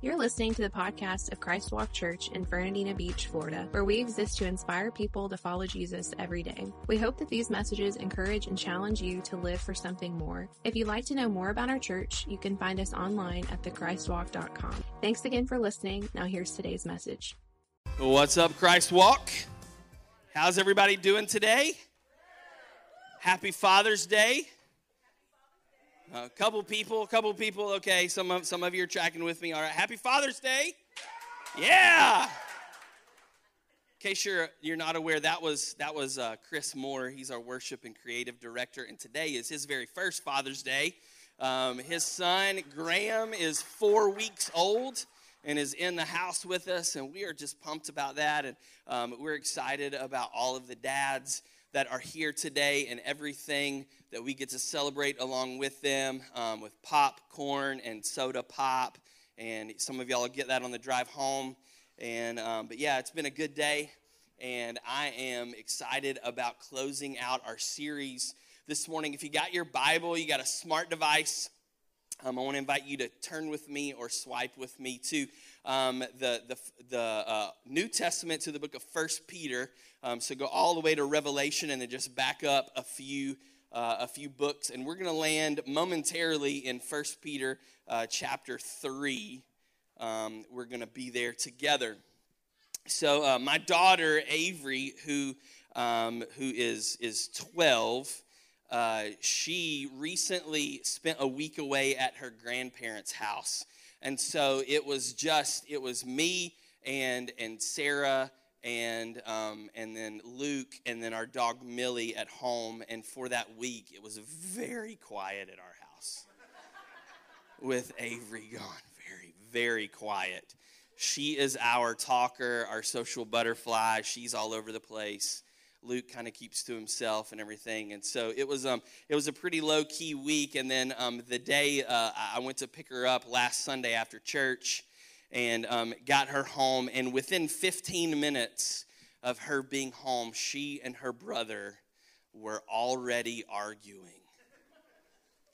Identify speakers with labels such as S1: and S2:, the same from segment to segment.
S1: You're listening to the podcast of Christ Walk Church in Fernandina Beach, Florida, where we exist to inspire people to follow Jesus every day. We hope that these messages encourage and challenge you to live for something more. If you'd like to know more about our church, you can find us online at thechristwalk.com. Thanks again for listening. Now here's today's message.
S2: What's up, Christ Walk? How's everybody doing today? Happy Father's Day. A couple people, a couple people. Okay, some of some of you are tracking with me. All right, Happy Father's Day. Yeah. In case you're you're not aware, that was that was uh, Chris Moore. He's our worship and creative director, and today is his very first Father's Day. Um, his son Graham is four weeks old and is in the house with us, and we are just pumped about that, and um, we're excited about all of the dads that are here today and everything that we get to celebrate along with them um, with popcorn and soda pop. And some of y'all will get that on the drive home. And um, but yeah, it's been a good day, and I am excited about closing out our series this morning. If you got your Bible, you got a smart device. Um, I want to invite you to turn with me or swipe with me to um, the, the, the uh, New Testament to the book of First Peter. Um, so go all the way to Revelation and then just back up a few uh, a few books, and we're going to land momentarily in First Peter uh, chapter three. Um, we're going to be there together. So uh, my daughter Avery, who um, who is is twelve, uh, she recently spent a week away at her grandparents' house, and so it was just it was me and and Sarah and um, and then Luke, and then our dog Millie at home. And for that week, it was very quiet at our house, with Avery gone. Very, very quiet. She is our talker, our social butterfly. She's all over the place. Luke kind of keeps to himself and everything, and so it was. Um, it was a pretty low key week. And then um, the day uh, I went to pick her up last Sunday after church and um, got her home. And within 15 minutes of her being home, she and her brother were already arguing,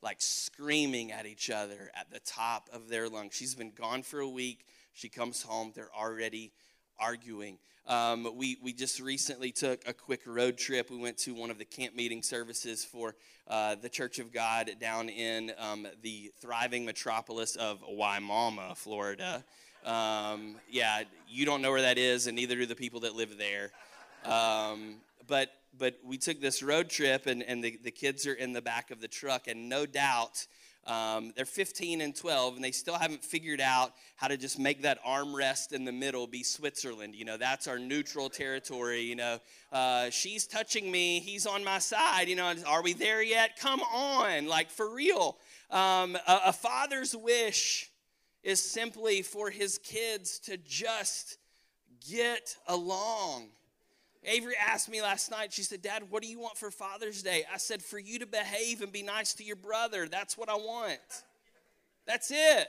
S2: like screaming at each other at the top of their lungs. She's been gone for a week. She comes home, they're already arguing. Um, we, we just recently took a quick road trip. We went to one of the camp meeting services for uh, the Church of God down in um, the thriving metropolis of Wimauma, Florida. Um, yeah, you don't know where that is, and neither do the people that live there. Um, but but we took this road trip, and, and the, the kids are in the back of the truck, and no doubt um, they're 15 and 12, and they still haven't figured out how to just make that armrest in the middle be Switzerland. You know, that's our neutral territory. You know, uh, she's touching me, he's on my side. You know, are we there yet? Come on, like for real. Um, a, a father's wish is simply for his kids to just get along. Avery asked me last night, she said, Dad, what do you want for Father's Day? I said, For you to behave and be nice to your brother. That's what I want. That's it.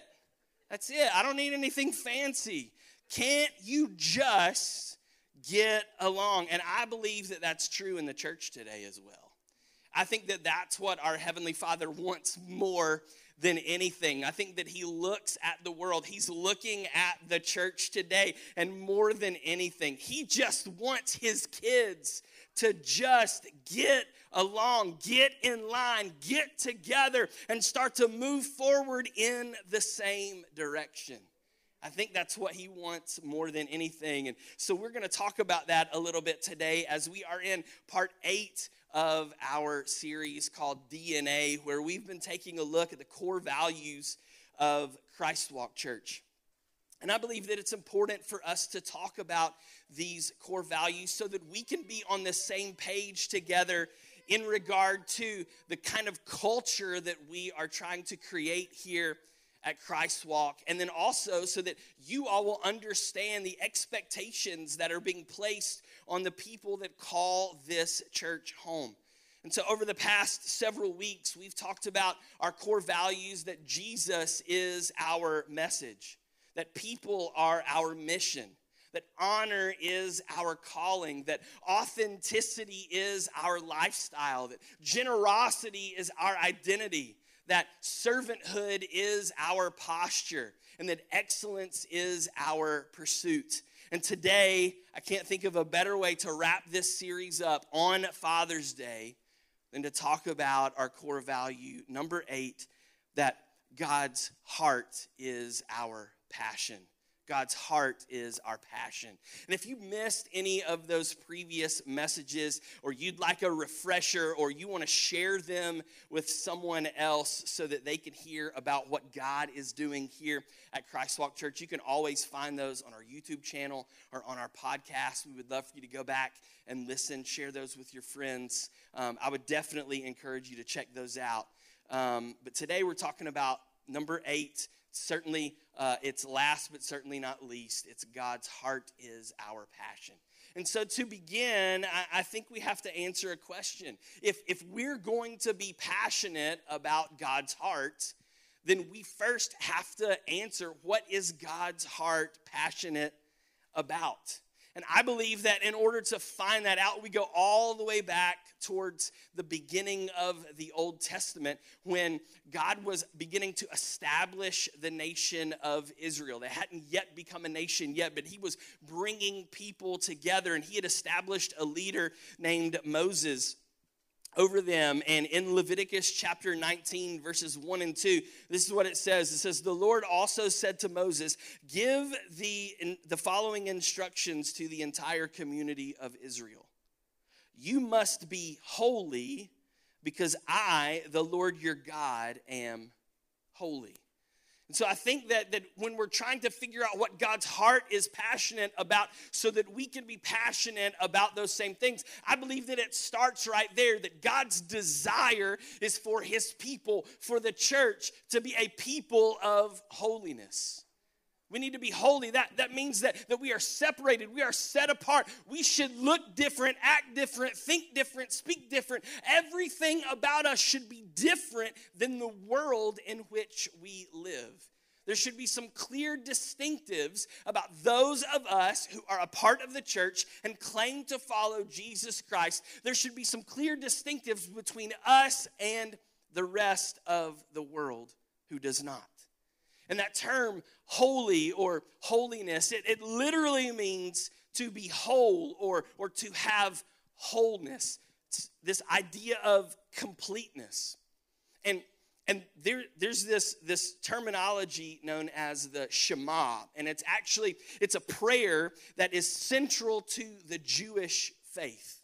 S2: That's it. I don't need anything fancy. Can't you just get along? And I believe that that's true in the church today as well. I think that that's what our Heavenly Father wants more than anything. I think that he looks at the world, he's looking at the church today, and more than anything, he just wants his kids to just get along, get in line, get together, and start to move forward in the same direction. I think that's what he wants more than anything. And so we're going to talk about that a little bit today as we are in part eight of our series called DNA, where we've been taking a look at the core values of Christ Walk Church. And I believe that it's important for us to talk about these core values so that we can be on the same page together in regard to the kind of culture that we are trying to create here at Christ Walk. And then also so that you all will understand the expectations that are being placed on the people that call this church home. And so, over the past several weeks, we've talked about our core values that Jesus is our message, that people are our mission, that honor is our calling, that authenticity is our lifestyle, that generosity is our identity, that servanthood is our posture and that excellence is our pursuit. And today, I can't think of a better way to wrap this series up on Father's Day than to talk about our core value, number eight, that God's heart is our passion. God's heart is our passion. And if you missed any of those previous messages, or you'd like a refresher, or you want to share them with someone else so that they can hear about what God is doing here at Christ Walk Church, you can always find those on our YouTube channel or on our podcast. We would love for you to go back and listen, share those with your friends. Um, I would definitely encourage you to check those out. Um, but today we're talking about number eight certainly uh, it's last but certainly not least it's god's heart is our passion. And so to begin I, I, think we have to answer a question. If if we're going to be passionate about god's heart then we first have to answer what is god's heart passionate about and I believe that in order to find that out, we go all the way back towards the beginning of the Old Testament when God was beginning to establish the nation of Israel. They hadn't yet become a nation yet, but He was bringing people together and He had established a leader named Moses over them. And in Leviticus chapter 19, verses 1 and 2, this is what it says. It says, The Lord also said to Moses, Give the, the following instructions to the entire community of Israel. You must be holy because I, the Lord your God, am holy. And so I think that, that when we're trying to figure out what God's heart is passionate about so that we can be passionate about those same things, I believe that it starts right there that God's desire is for his people, for the church to be a people of holiness. We need to be holy. That, that means that, that we are separated, we are set apart. We should look different, act different, think different, speak different. Everything about us should be different than the world in which we live. There should be some clear distinctives about those of us who are a part of the church and claim to follow Jesus Christ. There should be some clear distinctives between us and the rest of the world who does not. And that term, holy or holiness, it, it literally means to be whole or, or to have wholeness. It's this idea of completeness. And and there, there's this, this terminology known as the Shema, and it's actually it's a prayer that is central to the Jewish faith.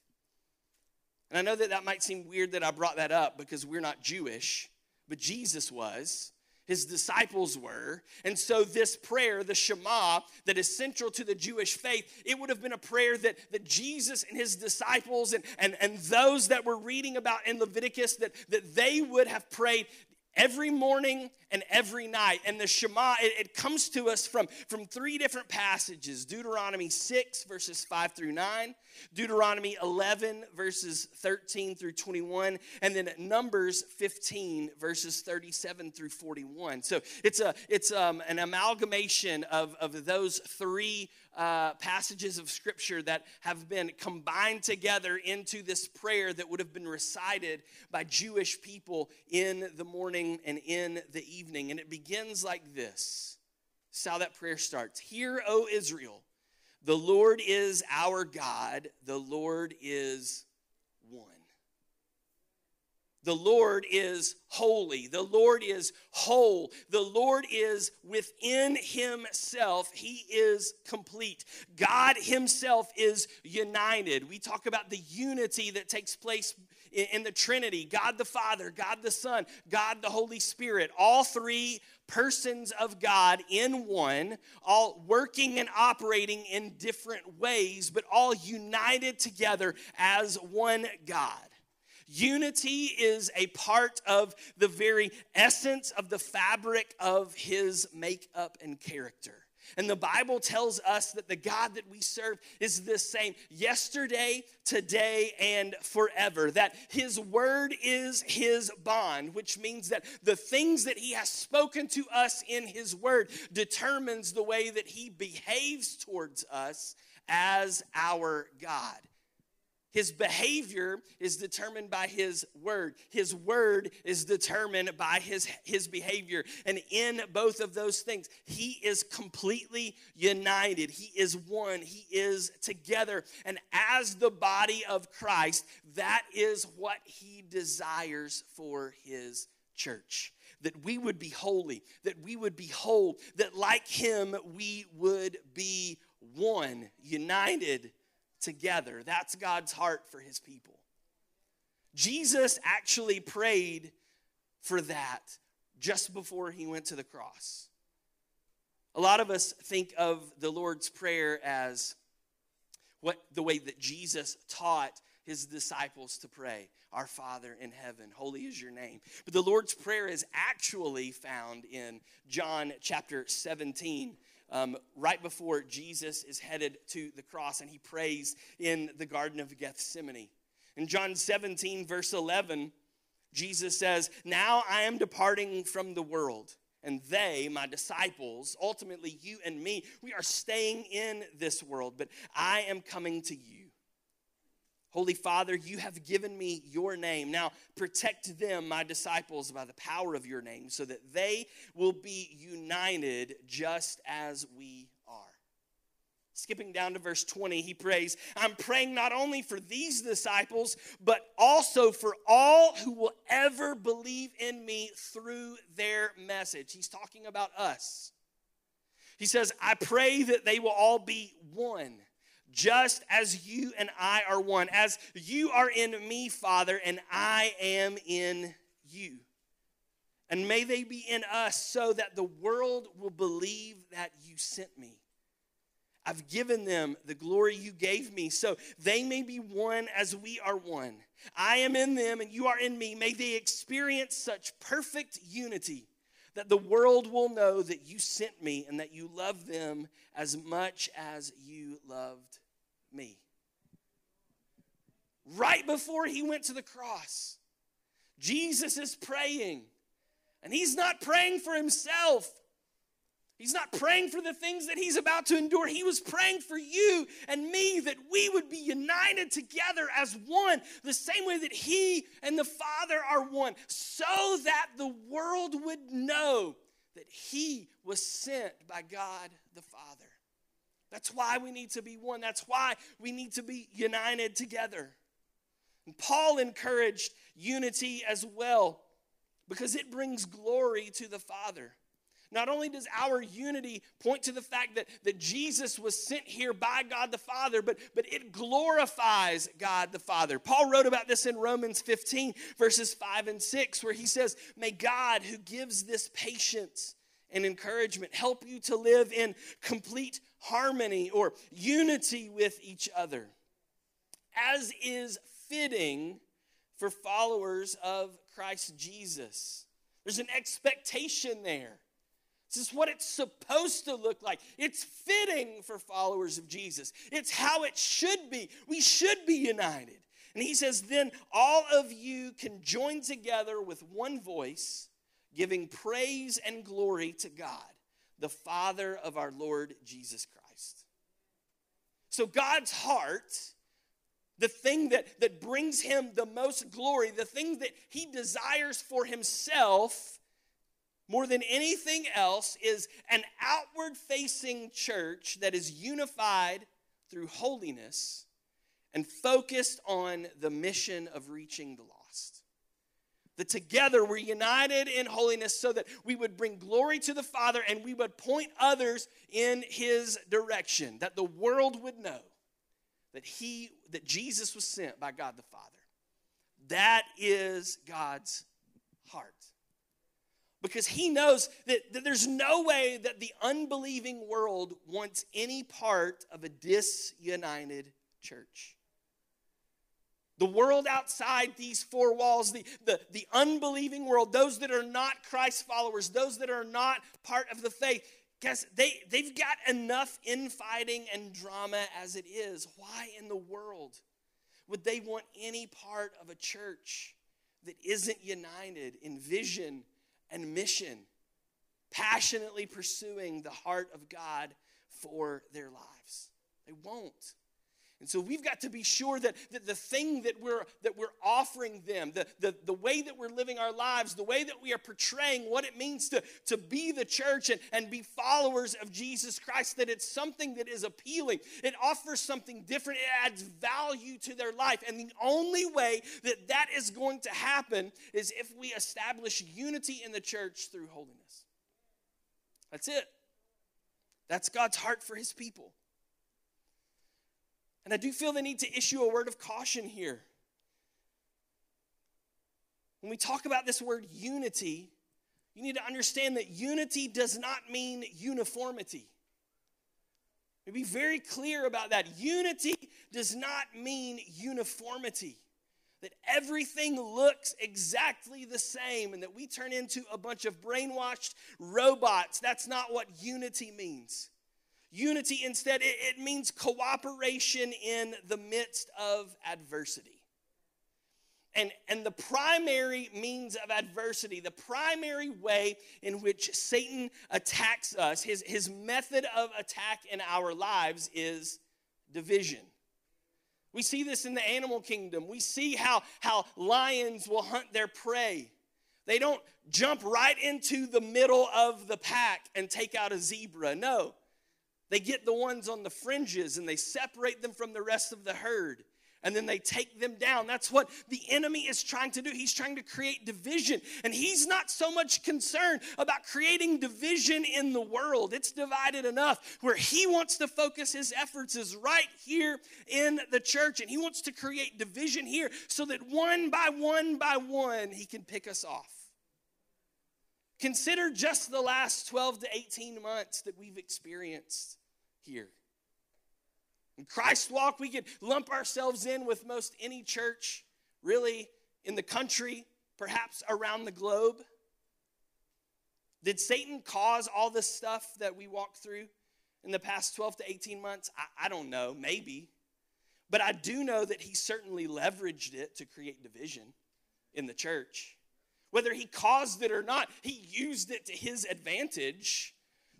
S2: And I know that that might seem weird that I brought that up because we're not Jewish, but Jesus was his disciples were. And so, this prayer, the Shema, that is central to the Jewish faith, it would have been a prayer that, that Jesus and his disciples and, and, and those that were reading about in Leviticus, that, that they would have prayed every morning and every night. And the Shema, it, it, comes to us from, from three different passages Deuteronomy 6, verses 5 through 9, Deuteronomy 11, verses 13 through 21, and then Numbers 15, verses 37 through 41. So it's, a, it's um, an amalgamation of, of those three uh, passages of scripture that have been combined together into this prayer that would have been recited by Jewish people in the morning and in the evening. And it begins like this. This how that prayer starts. Hear, O Israel, the Lord is our God, the Lord is one. the Lord is holy. The Lord is whole. The Lord is within himself. He is complete. God himself is united. We talk about the unity that takes place in the Trinity God the Father, God the Son, God the Holy Spirit. All three persons of God in one, all working and operating in different ways, but all united together as one God. Unity is a part of the very essence of the fabric of his makeup and character. And the Bible tells us that the God that we serve is the same yesterday, today, and forever. That his word is his bond, which means that the things that he has spoken to us in his word determines the way that he behaves towards us as our God. His behavior is determined by his word. His word is determined by his, his behavior. And in both of those things, he is completely united. He is one. He is together. And as the body of Christ, that is what he desires for his church. That we would be holy, that we would be whole, that like him, we would be one, united together. That's God's heart for his people. Jesus actually prayed for that just before he went to the cross. A lot of us think of the Lord's Prayer as what the way that Jesus taught his disciples to pray Our Father in heaven, holy is your name. But the Lord's Prayer is actually found in John chapter 17 um, right before Jesus is headed to the cross and he prays in the Garden of Gethsemane. In John 17, verse 11, Jesus says, Now I am departing from the world. And they, my disciples, ultimately you and me, we are staying in this world, but I am coming to you. Holy Father, you have given me your name. Now protect them, my disciples, by the power of your name, so that they will be united just as we are. Skipping down to verse 20, he prays, I'm praying not only for these disciples, but also for all who will ever believe in me through their message. He's talking about us. He says, I pray that they will all be one just as you and I are one, as you are in me, Father, and I am in you. And may they be in us so that the world will believe that you sent me. I've given them the glory you gave me so they may be one as we are one. I am in them and you are in me. May they experience such perfect unity that the world will know that you sent me and that you love them as much as you loved me. Right before he went to the cross, Jesus is praying. And he's not praying for himself. He's not praying for the things that he's about to endure. He was praying for you and me that we would be united together as one, the same way that he and the Father are one, so that the world would know that he was sent by God the Father. That's why we need to be one. That's why we need to be united together. And Paul encouraged unity as well because it brings glory to the Father. Not only does our unity point to the fact that, that Jesus was sent here by God the Father, but, but it glorifies God the Father. Paul wrote about this in Romans 15, verses 5 and 6, where he says, May God, who gives this patience and encouragement, help you to live in complete harmony or unity with each other, as is fitting for followers of Christ Jesus. There's an expectation there. This is what it's supposed to look like. It's fitting for followers of Jesus. It's how it should be. We should be united. And he says, then all of you can join together with one voice, giving praise and glory to God the Father of our Lord Jesus Christ. So, God's heart, the thing that, that brings him the most glory, the thing that he desires for himself more than anything else, is an outward facing church that is unified through holiness and focused on the mission of reaching the lost that together we're united in holiness so that we would bring glory to the Father and we would point others in his direction, that the world would know that he that Jesus was sent by God the Father. That is God's heart. Because he knows that, that there's no way that the unbelieving world wants any part of a disunited church. The world outside these four walls, the, the, the unbelieving world, those that are not Christ followers, those that are not part of the faith, guess they, they've got enough infighting and drama as it is. Why in the world would they want any part of a church that isn't united in vision and mission, passionately pursuing the heart of God for their lives? They won't. And so we've got to be sure that, that the thing that we're that we're offering them, the, the, the way that we're living our lives, the way that we are portraying what it means to, to be the church and, and be followers of Jesus Christ, that it's something that is appealing. It offers something different, it adds value to their life. And the only way that that is going to happen is if we establish unity in the church through holiness. That's it. That's God's heart for his people. And I do feel the need to issue a word of caution here. When we talk about this word unity, you need to understand that unity does not mean uniformity. Be very clear about that. Unity does not mean uniformity. That everything looks exactly the same and that we turn into a bunch of brainwashed robots. That's not what unity means. Unity instead, it, it means cooperation in the midst of adversity. And, and the primary means of adversity, the primary way in which Satan attacks us, his, his method of attack in our lives is division. We see this in the animal kingdom. We see how, how lions will hunt their prey. They don't jump right into the middle of the pack and take out a zebra. No, they get the ones on the fringes and they separate them from the rest of the herd and then they take them down. That's what the enemy is trying to do. He's trying to create division. And he's not so much concerned about creating division in the world. It's divided enough. Where he wants to focus his efforts is right here in the church. And he wants to create division here so that one by one by one, he can pick us off. Consider just the last 12 to 18 months that we've experienced here. In Christ Walk, we could lump ourselves in with most any church, really, in the country, perhaps around the globe. Did Satan cause all this stuff that we walked through in the past 12 to 18 months? I, I don't know, maybe. But I do know that he certainly leveraged it to create division in the church. Whether he caused it or not, he used it to his advantage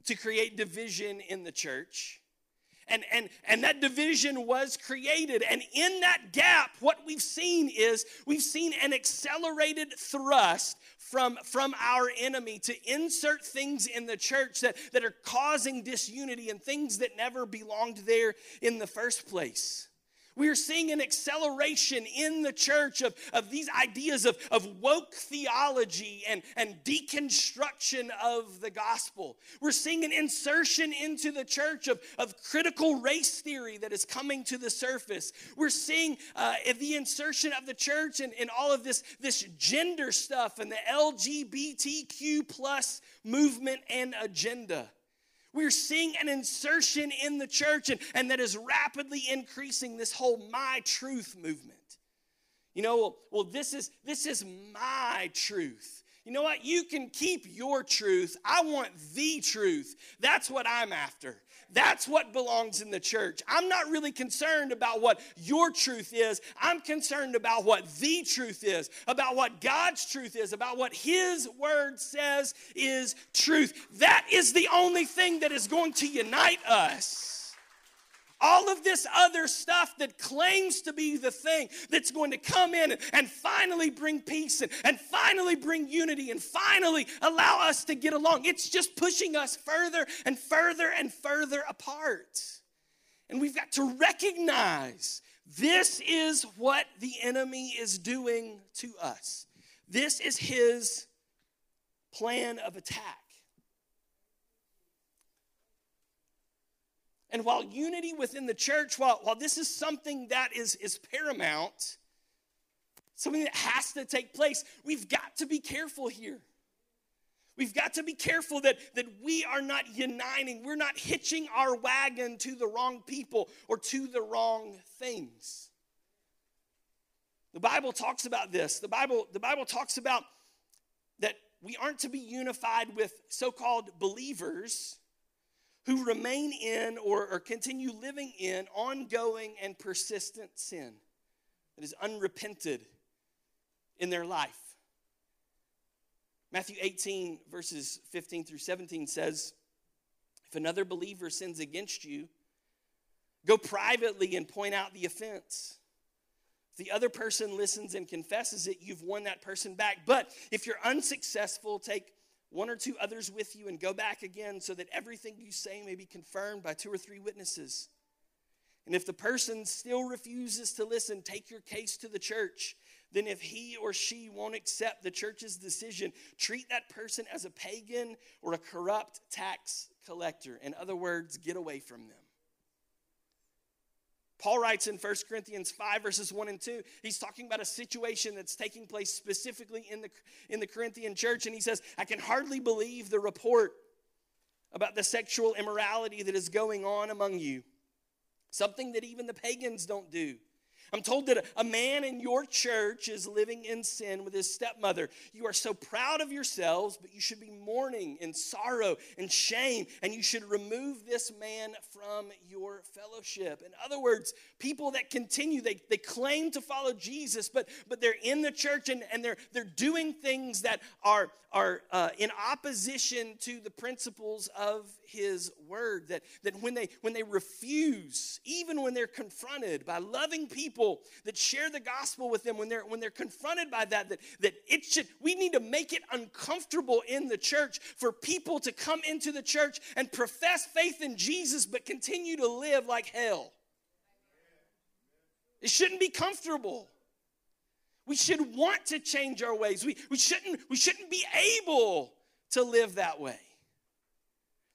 S2: to create division in the church. And, and, and that division was created. And in that gap, what we've seen is we've seen an accelerated thrust from, from our enemy to insert things in the church that, that are causing disunity and things that never belonged there in the first place. We are seeing an acceleration in the church of, of these ideas of, of woke theology and, and deconstruction of the gospel. We're seeing an insertion into the church of, of critical race theory that is coming to the surface. We're seeing uh, the insertion of the church in, in all of this, this gender stuff and the LGBTQ plus movement and agenda. We're seeing an insertion in the church, and, and that is rapidly increasing this whole my truth movement. You know, well, well, this is this is my truth. You know what? You can keep your truth. I want the truth. That's what I'm after. That's what belongs in the church. I'm not really concerned about what your truth is. I'm concerned about what the truth is, about what God's truth is, about what His word says is truth. That is the only thing that is going to unite us. All of this other stuff that claims to be the thing that's going to come in and finally bring peace and, and finally bring unity and finally allow us to get along. It's just pushing us further and further and further apart. And we've got to recognize this is what the enemy is doing to us. This is his plan of attack. And while unity within the church, while, while this is something that is, is paramount, something that has to take place, we've got to be careful here. We've got to be careful that, that we are not uniting, we're not hitching our wagon to the wrong people or to the wrong things. The Bible talks about this. The Bible, the Bible talks about that we aren't to be unified with so called believers who remain in or, or continue living in ongoing and persistent sin that is unrepented in their life. Matthew 18, verses 15 through 17 says, If another believer sins against you, Go privately and point out the offense. If the other person listens and confesses it, you've won that person back. But if you're unsuccessful, take one or two others with you and go back again so that everything you say may be confirmed by two or three witnesses. And if the person still refuses to listen, take your case to the church. Then, if he or she won't accept the church's decision, treat that person as a pagan or a corrupt tax collector. In other words, get away from them. Paul writes in 1 Corinthians 5, verses 1 and 2, he's talking about a situation that's taking place specifically in the, in the Corinthian church. And he says, I can hardly believe the report about the sexual immorality that is going on among you, something that even the pagans don't do. I'm told that a man in your church is living in sin with his stepmother. You are so proud of yourselves, but you should be mourning in sorrow and shame, and you should remove this man from your fellowship. In other words, people that continue, they, they claim to follow Jesus, but, but they're in the church and, and they're, they're doing things that are, are uh, in opposition to the principles of his word that, that when they when they refuse even when they're confronted by loving people that share the gospel with them when they're when they're confronted by that that, that it should we need to make it uncomfortable in the church for people to come into the church and profess faith in jesus but continue to live like hell. It shouldn't be comfortable. We should want to change our ways. We, we shouldn't we shouldn't be able to live that way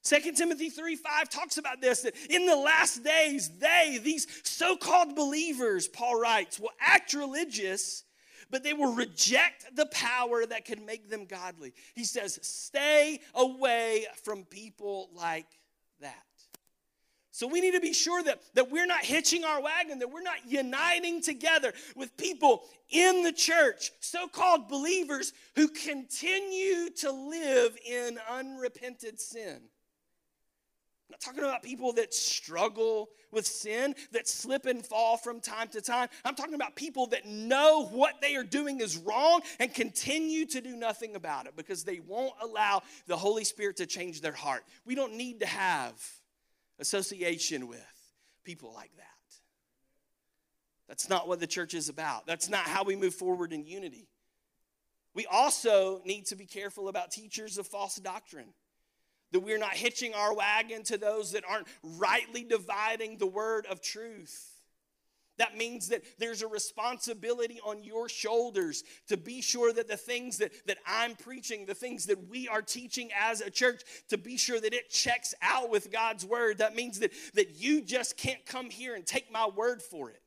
S2: 2 Timothy 3 5 talks about this that in the last days, they, these so called believers, Paul writes, will act religious, but they will reject the power that can make them godly. He says, stay away from people like that. So we need to be sure that, that we're not hitching our wagon, that we're not uniting together with people in the church, so called believers, who continue to live in unrepented sin. I'm not talking about people that struggle with sin, that slip and fall from time to time. I'm talking about people that know what they are doing is wrong and continue to do nothing about it because they won't allow the Holy Spirit to change their heart. We don't need to have association with people like that. That's not what the church is about. That's not how we move forward in unity. We also need to be careful about teachers of false doctrine that we're not hitching our wagon to those that aren't rightly dividing the word of truth. That means that there's a responsibility on your shoulders to be sure that the things that, that I'm preaching, the things that we are teaching as a church, to be sure that it checks out with God's word. That means that, that you just can't come here and take my word for it.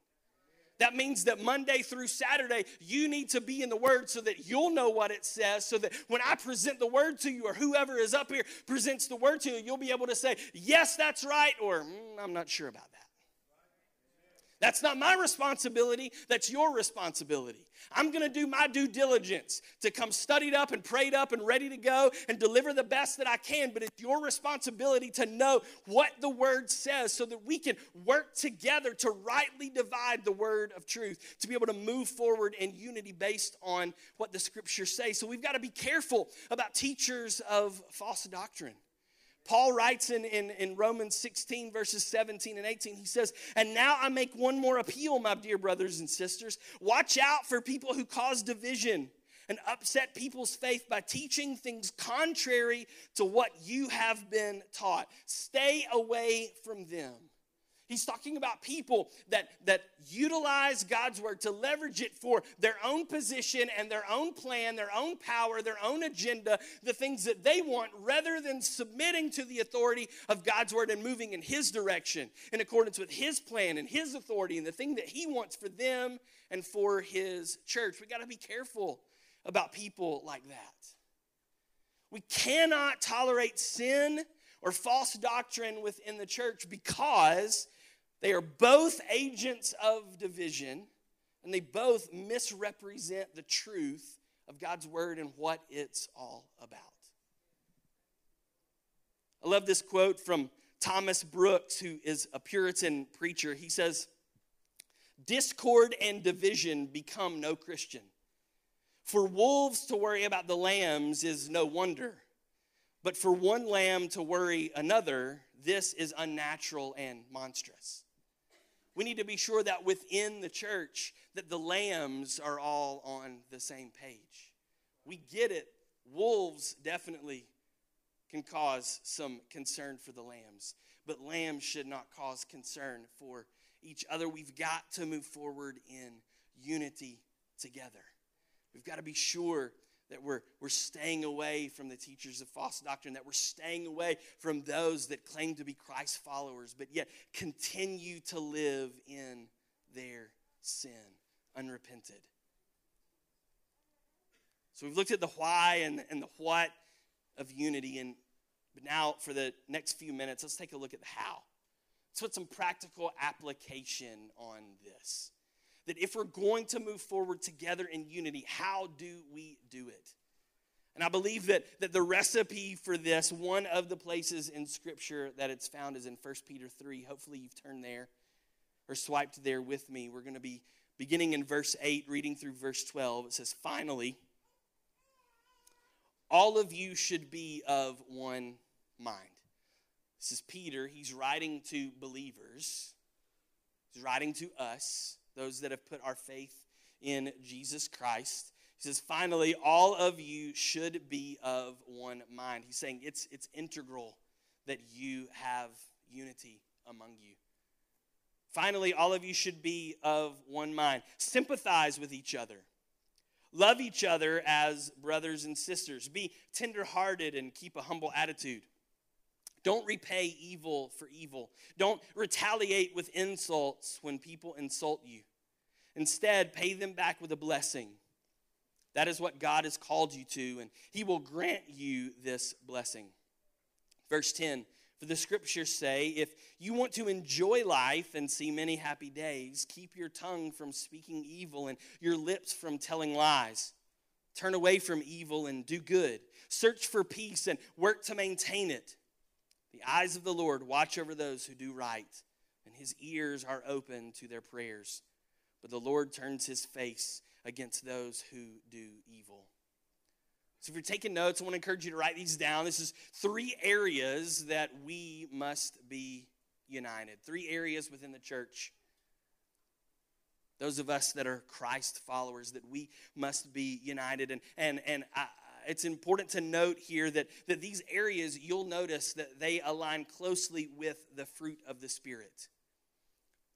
S2: That means that Monday through Saturday, you need to be in the Word so that you'll know what it says, so that when I present the Word to you, or whoever is up here presents the Word to you, you'll be able to say, Yes, that's right, or mm, I'm not sure about that. That's not my responsibility, that's your responsibility. I'm gonna do my due diligence to come studied up and prayed up and ready to go and deliver the best that I can, but it's your responsibility to know what the word says so that we can work together to rightly divide the word of truth, to be able to move forward in unity based on what the scriptures say. So we've got to be careful about teachers of false doctrine. Paul writes in, in, in, Romans 16, verses 17 and 18, he says, And now I make one more appeal, my dear brothers and sisters. Watch out for people who cause division and upset people's faith by teaching things contrary to what you have been taught. Stay away from them. He's talking about people that, that utilize God's word to leverage it for their own position and their own plan, their own power, their own agenda, the things that they want, rather than submitting to the authority of God's word and moving in His direction in accordance with His plan and His authority and the thing that He wants for them and for His church. We got to be careful about people like that. We cannot tolerate sin or false doctrine within the church because they are both agents of division, and they both misrepresent the truth of God's word and what it's all about. I love this quote from Thomas Brooks, who is a Puritan preacher. He says, Discord and division become no Christian. For wolves to worry about the lambs is no wonder, but for one lamb to worry another, this is unnatural and monstrous. We need to be sure that within the church that the lambs are all on the same page. We get it. Wolves definitely can cause some concern for the lambs, but lambs should not cause concern for each other. We've got to move forward in unity together. We've got to be sure that we're, we're staying away from the teachers of false doctrine, that we're staying away from those that claim to be Christ followers, but yet continue to live in their sin, unrepented. So we've looked at the why and, and the what of unity, and but now for the next few minutes, let's take a look at the how. Let's put some practical application on this that if we're going to move forward together in unity, how do we do it? And I believe that, that the recipe for this, one of the places in Scripture that it's found is in 1 Peter 3. Hopefully, you've turned there or swiped there with me. We're going to be beginning in verse 8, reading through verse 12. It says, Finally, all of you should be of one mind. This is Peter. He's writing to believers, he's writing to us those that have put our faith in Jesus Christ. He says, finally, all of you should be of one mind. He's saying it's, it's integral that you have unity among you. Finally, all of you should be of one mind. Sympathize with each other. Love each other as brothers and sisters. Be tenderhearted and keep a humble attitude. Don't repay evil for evil. Don't retaliate with insults when people insult you. Instead, pay them back with a blessing. That is what God has called you to, and He will grant you this blessing. Verse 10 For the scriptures say, if you want to enjoy life and see many happy days, keep your tongue from speaking evil and your lips from telling lies. Turn away from evil and do good. Search for peace and work to maintain it. The eyes of the Lord watch over those who do right, and his ears are open to their prayers. But the Lord turns his face against those who do evil. So, if you're taking notes, I want to encourage you to write these down. This is three areas that we must be united, three areas within the church. Those of us that are Christ followers, that we must be united. And, and, and I, it's important to note here that, that these areas, you'll notice that they align closely with the fruit of the Spirit.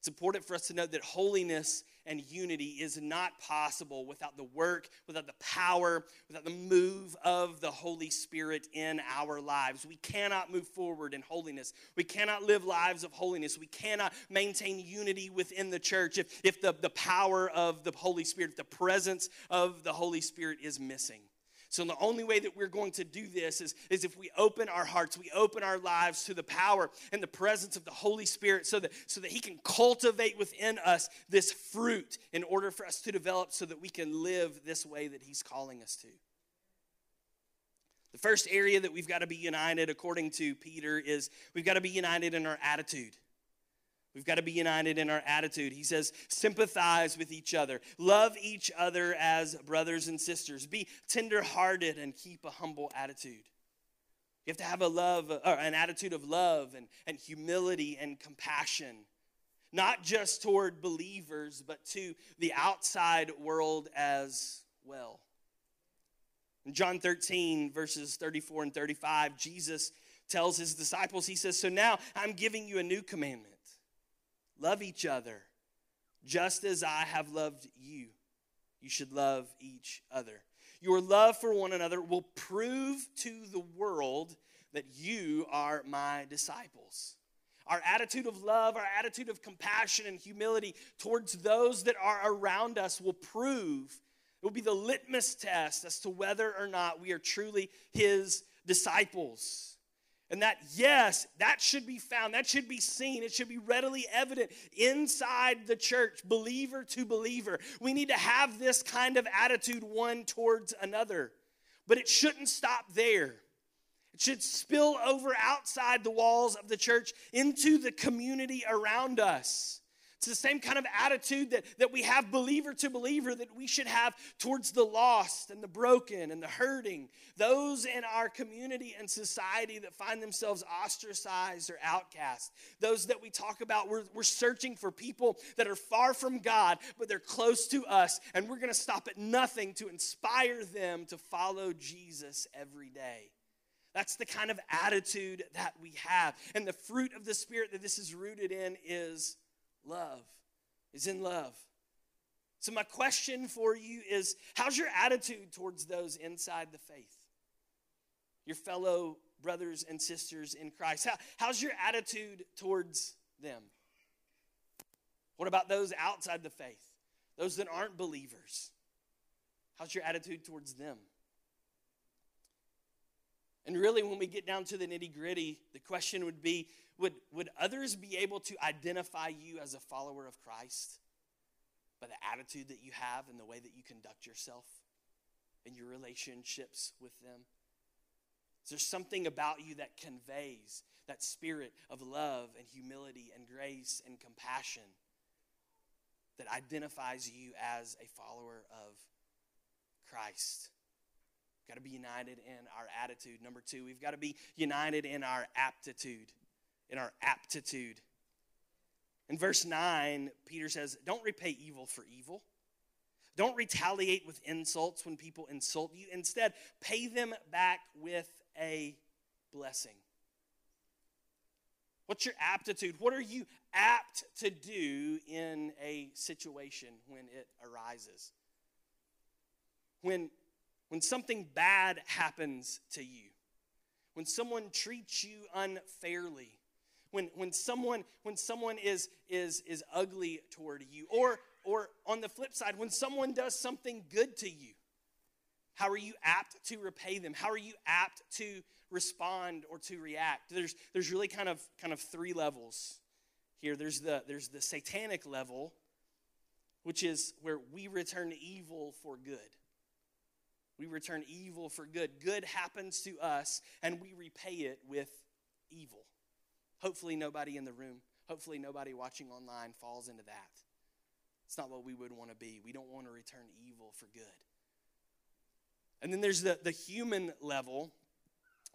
S2: It's important for us to note that holiness and unity is not possible without the work, without the power, without the move of the Holy Spirit in our lives. We cannot move forward in holiness. We cannot live lives of holiness. We cannot maintain unity within the church if, if the, the power of the Holy Spirit, the presence of the Holy Spirit is missing. So, the only way that we're going to do this is, is if we open our hearts, we open our lives to the power and the presence of the Holy Spirit so that, so that He can cultivate within us this fruit in order for us to develop so that we can live this way that He's calling us to. The first area that we've got to be united, according to Peter, is we've got to be united in our attitude. We've got to be united in our attitude. He says, sympathize with each other, love each other as brothers and sisters, be tenderhearted, and keep a humble attitude. You have to have a love, or an attitude of love and, and humility and compassion, not just toward believers, but to the outside world as well. In John 13, verses 34 and 35, Jesus tells his disciples, He says, So now I'm giving you a new commandment Love each other just as I have loved you. You should love each other. Your love for one another will prove to the world that you are my disciples. Our attitude of love, our attitude of compassion and humility towards those that are around us will prove, it will be the litmus test as to whether or not we are truly his disciples. And that, yes, that should be found, that should be seen, it should be readily evident inside the church, believer to believer. We need to have this kind of attitude one towards another. But it shouldn't stop there. It should spill over outside the walls of the church into the community around us It's the same kind of attitude that, that we have believer to believer that we should have towards the lost and the broken and the hurting, those in our community and society that find themselves ostracized or outcast, those that we talk about, we're, we're searching for people that are far from God, but they're close to us, and we're going to stop at nothing to inspire them to follow Jesus every day. That's the kind of attitude that we have. And the fruit of the Spirit that this is rooted in is love, is in love. So, my question for you is how's your attitude towards those inside the faith? Your fellow brothers and sisters in Christ. How, how's your attitude towards them? What about those outside the faith? Those that aren't believers? How's your attitude towards them? And really, when we get down to the nitty gritty, the question would be would, would others be able to identify you as a follower of Christ by the attitude that you have and the way that you conduct yourself and your relationships with them? Is there something about you that conveys that spirit of love and humility and grace and compassion that identifies you as a follower of Christ? We've got to be united in our attitude. Number two, we've got to be united in our aptitude in our aptitude. In verse 9, Peter says, Don't repay evil for evil. Don't retaliate with insults when people insult you. Instead, pay them back with a blessing. What's your aptitude? What are you apt to do in a situation when it arises? When, when something bad happens to you, when someone treats you unfairly, when, when someone when someone is is is ugly toward you or or on the flip side when someone does something good to you how are you apt to repay them? How are you apt to respond or to react? There's there's really kind of kind of three levels here. There's the there's the satanic level which is where we return evil for good we return evil for good good happens to us and we repay it with evil Hopefully, nobody in the room, hopefully, nobody watching online falls into that. It's not what we would want to be. We don't want to return evil for good. And then there's the, the human level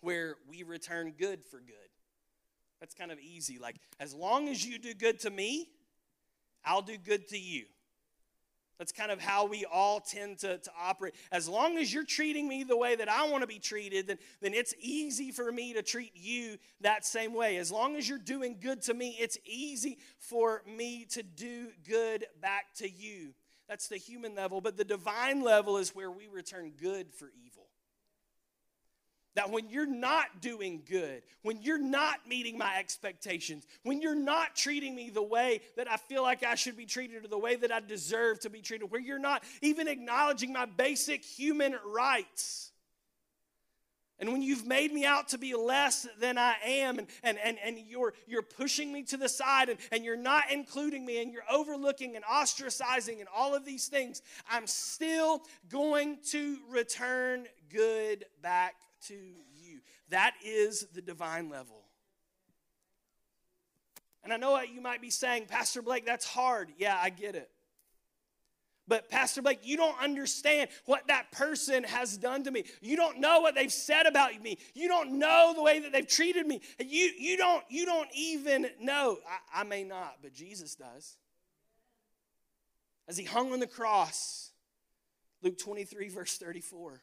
S2: where we return good for good. That's kind of easy. Like, as long as you do good to me, I'll do good to you. That's kind of how we all tend to, to operate. As long as you're treating me the way that I want to be treated, then, then it's easy for me to treat you that same way. As long as you're doing good to me, it's easy for me to do good back to you. That's the human level. But the divine level is where we return good for evil. That when you're not doing good, when you're not meeting my expectations, when you're not treating me the way that I feel like I should be treated or the way that I deserve to be treated, where you're not even acknowledging my basic human rights, and when you've made me out to be less than I am, and, and, and, and you're, you're pushing me to the side, and, and you're not including me, and you're overlooking and ostracizing and all of these things, I'm still going to return good back to you. That is the divine level. And I know what you might be saying, Pastor Blake, that's hard. Yeah, I get it. But, Pastor Blake, you don't understand what that person has done to me. You don't know what they've said about me. You don't know the way that they've treated me. You, you, don't, you don't even know. I, I may not, but Jesus does. As he hung on the cross, Luke 23, verse 34.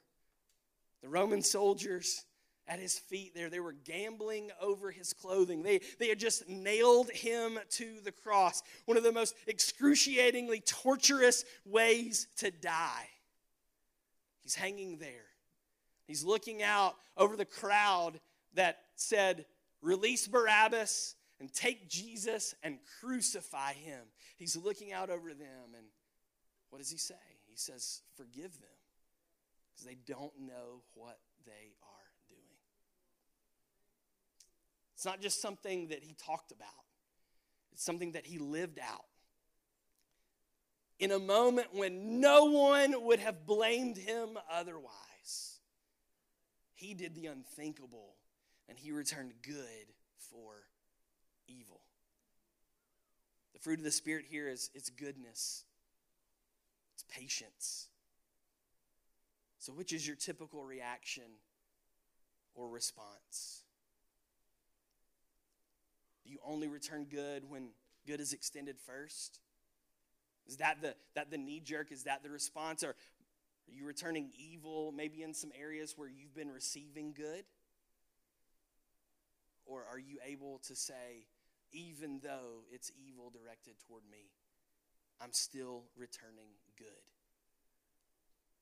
S2: The Roman soldiers at his feet there, they were gambling over his clothing. They, they had just nailed him to the cross, one of the most excruciatingly torturous ways to die. He's hanging there. He's looking out over the crowd that said, Release Barabbas and take Jesus and crucify him. He's looking out over them, and what does he say? He says, Forgive them because they don't know what they are doing. It's not just something that he talked about, it's something that he lived out. In a moment when no one would have blamed him otherwise, he did the unthinkable and he returned good for evil. The fruit of the Spirit here is it's goodness, it's patience. So, which is your typical reaction or response? Do you only return good when good is extended first? Is that the that the knee jerk? Is that the response? Or are you returning evil maybe in some areas where you've been receiving good? Or are you able to say, even though it's evil directed toward me, I'm still returning good?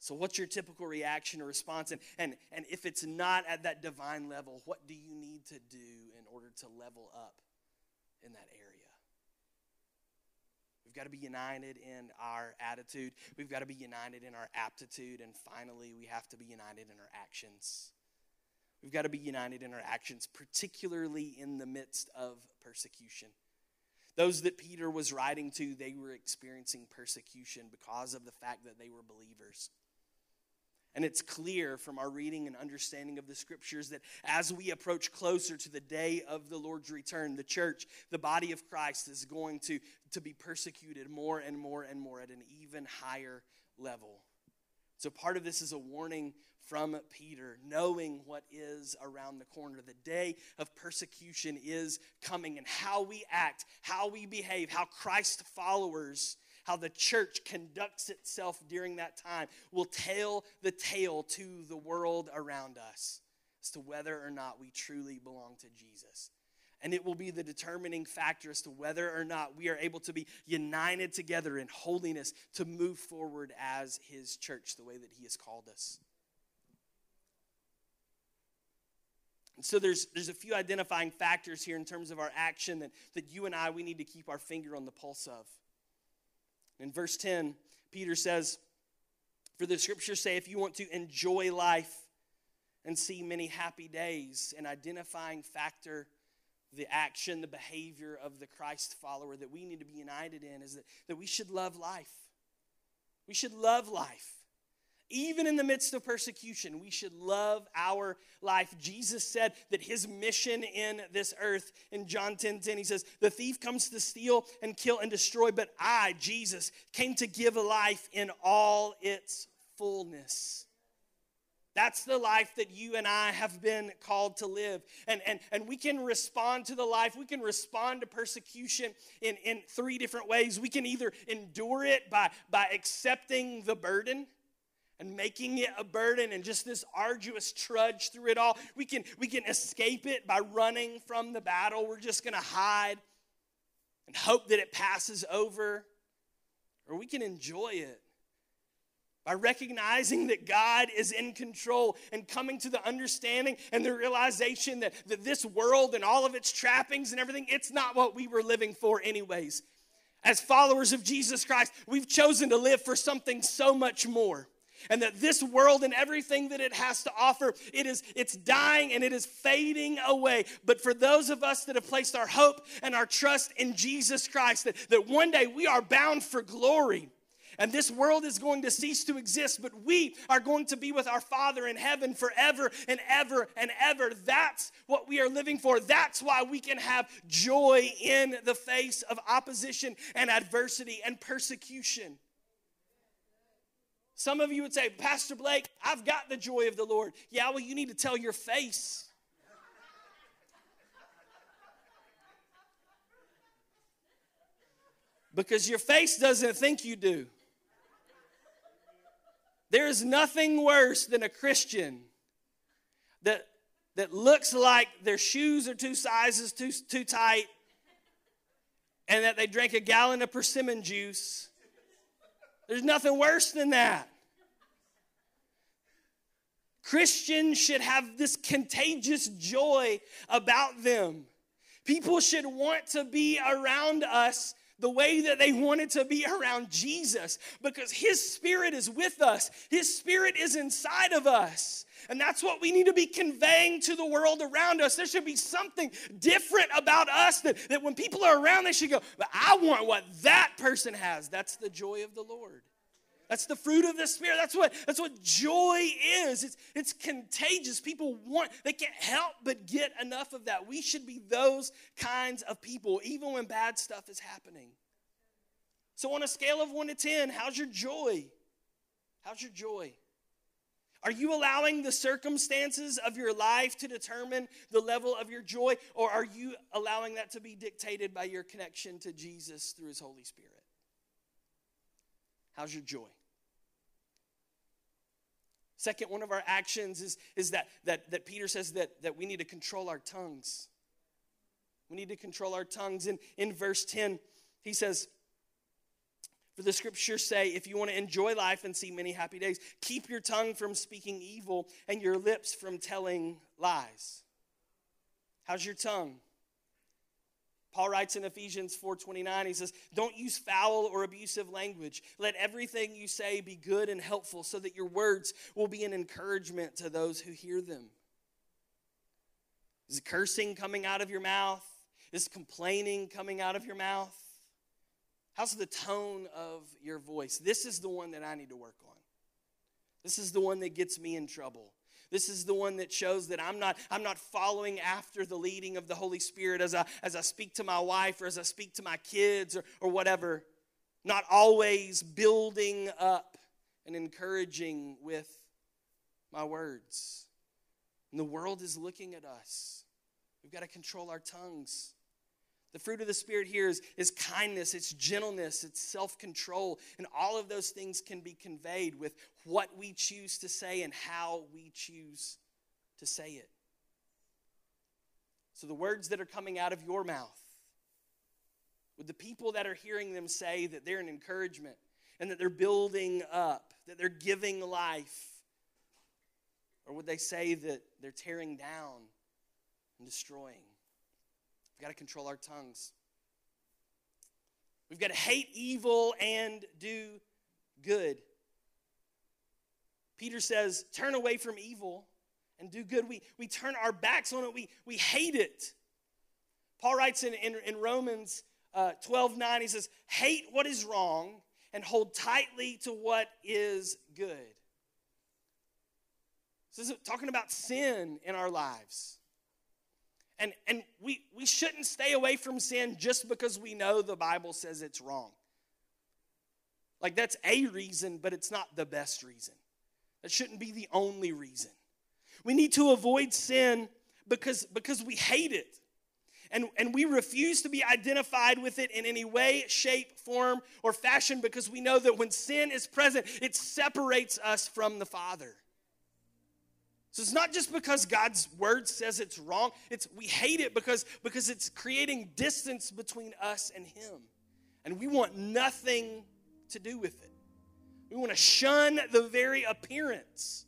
S2: So, what's your typical reaction or response? And, and, and if it's not at that divine level, what do you need to do in order to level up in that area? We've got to be united in our attitude. We've got to be united in our aptitude. And finally, we have to be united in our actions. We've got to be united in our actions, particularly in the midst of persecution. Those that Peter was writing to, they were experiencing persecution because of the fact that they were believers. And it's clear from our reading and understanding of the scriptures that as we approach closer to the day of the Lord's return, the church, the body of Christ, is going to, to be persecuted more and more and more at an even higher level. So, part of this is a warning from Peter, knowing what is around the corner. The day of persecution is coming, and how we act, how we behave, how Christ followers how the church conducts itself during that time will tell the tale to the world around us as to whether or not we truly belong to Jesus. And it will be the determining factor as to whether or not we are able to be united together in holiness to move forward as His church the way that He has called us. And so there's, there's a few identifying factors here in terms of our action that, that you and I, we need to keep our finger on the pulse of. In verse 10, Peter says, For the scriptures say, if you want to enjoy life and see many happy days, an identifying factor, the action, the behavior of the Christ follower that we need to be united in is that, that we should love life. We should love life. Even in the midst of persecution, we should love our life. Jesus said that his mission in this earth, in John 10 10, he says, The thief comes to steal and kill and destroy, but I, Jesus, came to give life in all its fullness. That's the life that you and I have been called to live. And, and, and we can respond to the life, we can respond to persecution in, in three different ways. We can either endure it by, by accepting the burden and making it a burden and just this arduous trudge through it all. We can, we can escape it by running from the battle. We're just going to hide and hope that it passes over. Or we can enjoy it by recognizing that God is in control and coming to the understanding and the realization that, that this world and all of its trappings and everything, it's not what we were living for, anyways. As followers of Jesus Christ, we've chosen to live for something so much more and that this world and everything that it has to offer it is it's dying and it is fading away but for those of us that have placed our hope and our trust in jesus christ that, that one day we are bound for glory and this world is going to cease to exist, but we are going to be with our Father in heaven forever and ever and ever. That's what we are living for. That's why we can have joy in the face of opposition and adversity and persecution. Some of you would say, Pastor Blake, I've got the joy of the Lord. Yeah, well, you need to tell your face. Because your face doesn't think you do. There is nothing worse than a Christian that, that looks like their shoes are two sizes too, too tight and that they drank a gallon of persimmon juice there's nothing worse than that. Christians should have this contagious joy about them. People should want to be around us the way that they wanted to be around Jesus because His Spirit is with us, His Spirit is inside of us. And that's what we need to be conveying to the world around us. There should be something different about us that, that when people are around, they should go, I want what that person has. That's the joy of the Lord. That's the fruit of the Spirit. That's what, that's what joy is. It's, it's contagious. People want, they can't help but get enough of that. We should be those kinds of people, even when bad stuff is happening. So, on a scale of one to 10, how's your joy? How's your joy? Are you allowing the circumstances of your life to determine the level of your joy, or are you allowing that to be dictated by your connection to Jesus through His Holy Spirit? How's your joy? Second, one of our actions is, is that, that, that Peter says that, that we need to control our tongues. We need to control our tongues. In, in verse 10, he says, For the scriptures say, if you want to enjoy life and see many happy days, keep your tongue from speaking evil and your lips from telling lies. How's your tongue? Paul writes in Ephesians 4:29 he says, "Don't use foul or abusive language. Let everything you say be good and helpful so that your words will be an encouragement to those who hear them." Is cursing coming out of your mouth? Is complaining coming out of your mouth? How's the tone of your voice? This is the one that I need to work on. This is the one that gets me in trouble. This is the one that shows that I'm not, I'm not following after the leading of the Holy Spirit as I, as I speak to my wife or as I speak to my kids or, or whatever. Not always building up and encouraging with my words. And the world is looking at us. We've got to control our tongues. The fruit of the Spirit here is, is kindness, it's gentleness, it's self control. And all of those things can be conveyed with what we choose to say and how we choose to say it. So, the words that are coming out of your mouth, would the people that are hearing them say that they're an encouragement and that they're building up, that they're giving life? Or would they say that they're tearing down and destroying? We've got to control our tongues. We've got to hate evil and do good. Peter says, turn away from evil and do good. We, we turn our backs on it, we, we hate it. Paul writes in, in, in Romans uh, 12 9, he says, hate what is wrong and hold tightly to what is good. This is talking about sin in our lives. And, and we, we shouldn't stay away from sin just because we know the Bible says it's wrong. Like, that's a reason, but it's not the best reason. That shouldn't be the only reason. We need to avoid sin because, because we hate it. And, and we refuse to be identified with it in any way, shape, form, or fashion because we know that when sin is present, it separates us from the Father. So it's not just because God's word says it's wrong. It's we hate it because because it's creating distance between us and him. And we want nothing to do with it. We want to shun the very appearance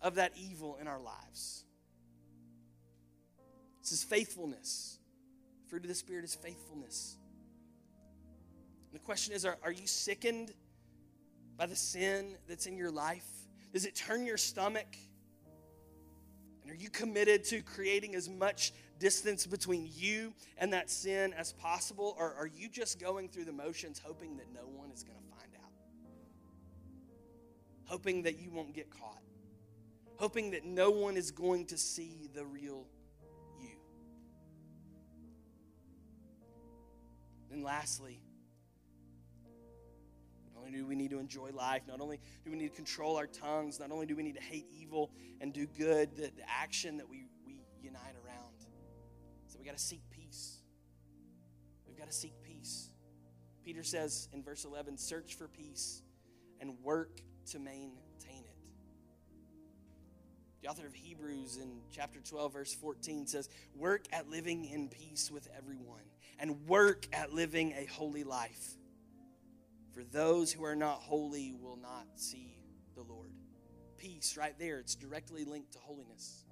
S2: of that evil in our lives. This is faithfulness. Fruit of the Spirit is faithfulness. And the question is are, are you sickened by the sin that's in your life? Does it turn your stomach? And are you committed to creating as much distance between you and that sin as possible? Or are you just going through the motions hoping that no one is going to find out? Hoping that you won't get caught? Hoping that no one is going to see the real you? And lastly, only do we need to enjoy life, not only do we need to control our tongues, not only do we need to hate evil and do good, the, the action that we, we unite around. So we got to seek peace. We've got to seek peace. Peter says in verse 11, search for peace and work to maintain it. The author of Hebrews in chapter 12, verse 14 says, Work at living in peace with everyone and work at living a holy life for those who are not holy will not see the Lord. Peace, right there, it's directly linked to holiness.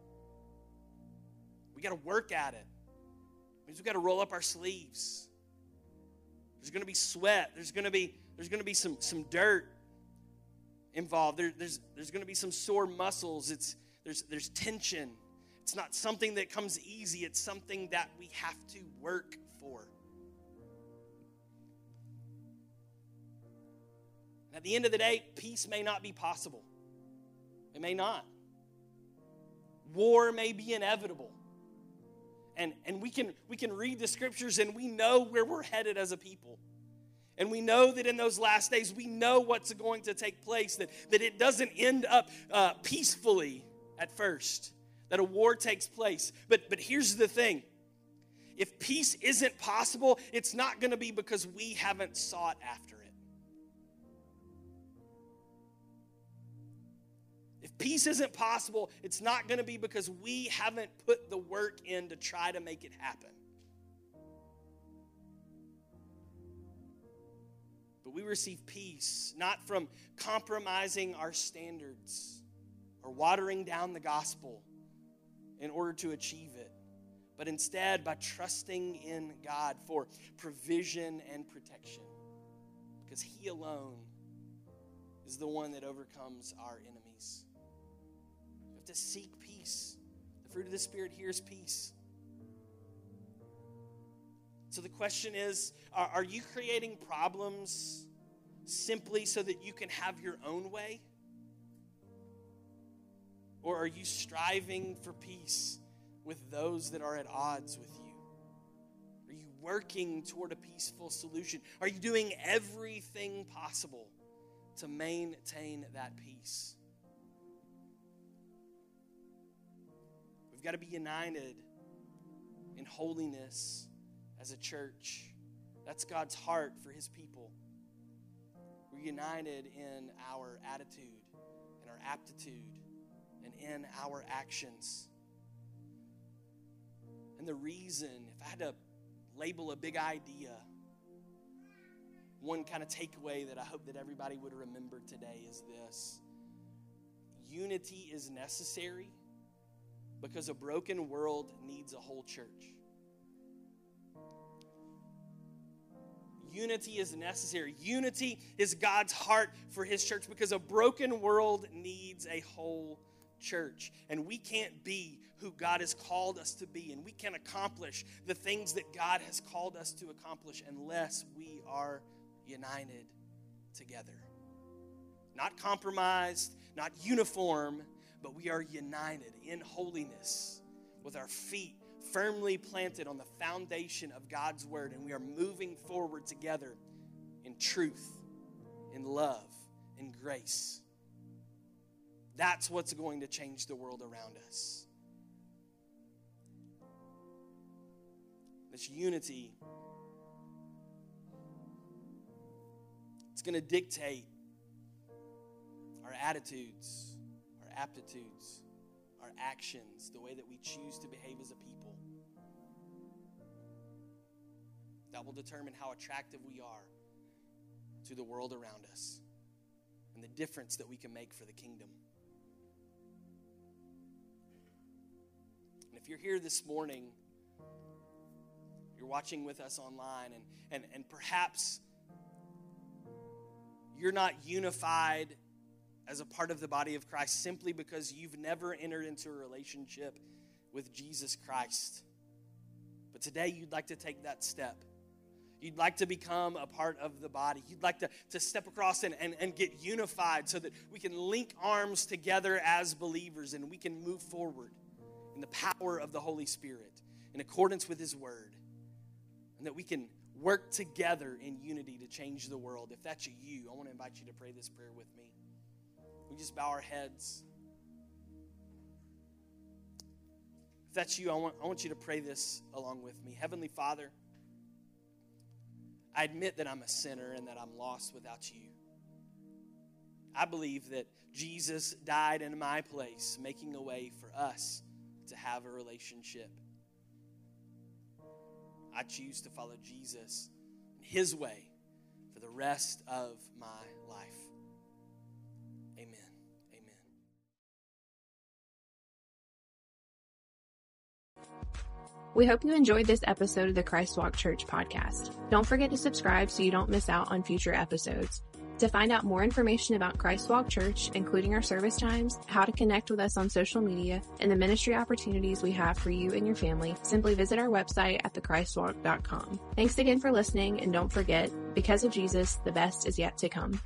S2: We got to work at it. it means we got to roll up our sleeves. There's going to be sweat. There's going to be there's going to be some some dirt involved. There, there's there's going to be some sore muscles. It's there's there's tension. It's not something that comes easy. It's something that we have to work for. At the end of the day, peace may not be possible. It may not. War may be inevitable. And, and we, can, we can read the scriptures and we know where we're headed as a people. And we know that in those last days, we know what's going to take place, that, that it doesn't end up uh, peacefully at first, that a war takes place. But, but here's the thing if peace isn't possible, it's not going to be because we haven't sought after it. Peace isn't possible, it's not going to be because we haven't put the work in to try to make it happen. But we receive peace not from compromising our standards or watering down the gospel in order to achieve it, but instead by trusting in God for provision and protection. Because He alone is the one that overcomes our enemies. To seek peace. The fruit of the Spirit here is peace. So the question is are, are you creating problems simply so that you can have your own way? Or are you striving for peace with those that are at odds with you? Are you working toward a peaceful solution? Are you doing everything possible to maintain that peace? Got to be united in holiness as a church. That's God's heart for his people. We're united in our attitude, in our aptitude, and in our actions. And the reason, if I had to label a big idea, one kind of takeaway that I hope that everybody would remember today is this unity is necessary because a broken world needs a whole church. Unity is necessary. Unity is God's heart for His church because a broken world needs a whole church. And we can't be who God has called us to be, and we can't accomplish the things that God has called us to accomplish unless we are united together. Not compromised, not uniform, but we are united in holiness with our feet firmly planted on the foundation of God's word, and we are moving forward together in truth, in love, in grace. That's what's going to change the world around us. This unity, it's going to dictate our attitudes, aptitudes, our actions, the way that we choose to behave as a people. That will determine how attractive we are to the world around us and the difference that we can make for the kingdom. And if you're here this morning, you're watching with us online, and, and, and perhaps you're not unified as a part of the body of Christ simply because you've never entered into a relationship with Jesus Christ. But today you'd like to take that step. You'd like to become a part of the body. You'd like to, to step across and, and, and get unified so that we can link arms together as believers and we can move forward in the power of the Holy Spirit in accordance with His Word. And that we can work together in unity to change the world. If that's you, I want to invite you to pray this prayer with me. We just bow our heads. If that's you, I want, I want you to pray this along with me. Heavenly Father, I admit that I'm a sinner and that I'm lost without you. I believe that Jesus died in my place, making a way for us to have a relationship. I choose to follow Jesus in his way for the rest of my life.
S1: We hope you enjoyed this episode of the Christ Walk Church podcast. Don't forget to subscribe so you don't miss out on future episodes. To find out more information about Christ Walk Church, including our service times, how to connect with us on social media, and the ministry opportunities we have for you and your family, simply visit our website at thechristwalk.com. Thanks again for listening, and don't forget, because of Jesus, the best is yet to come.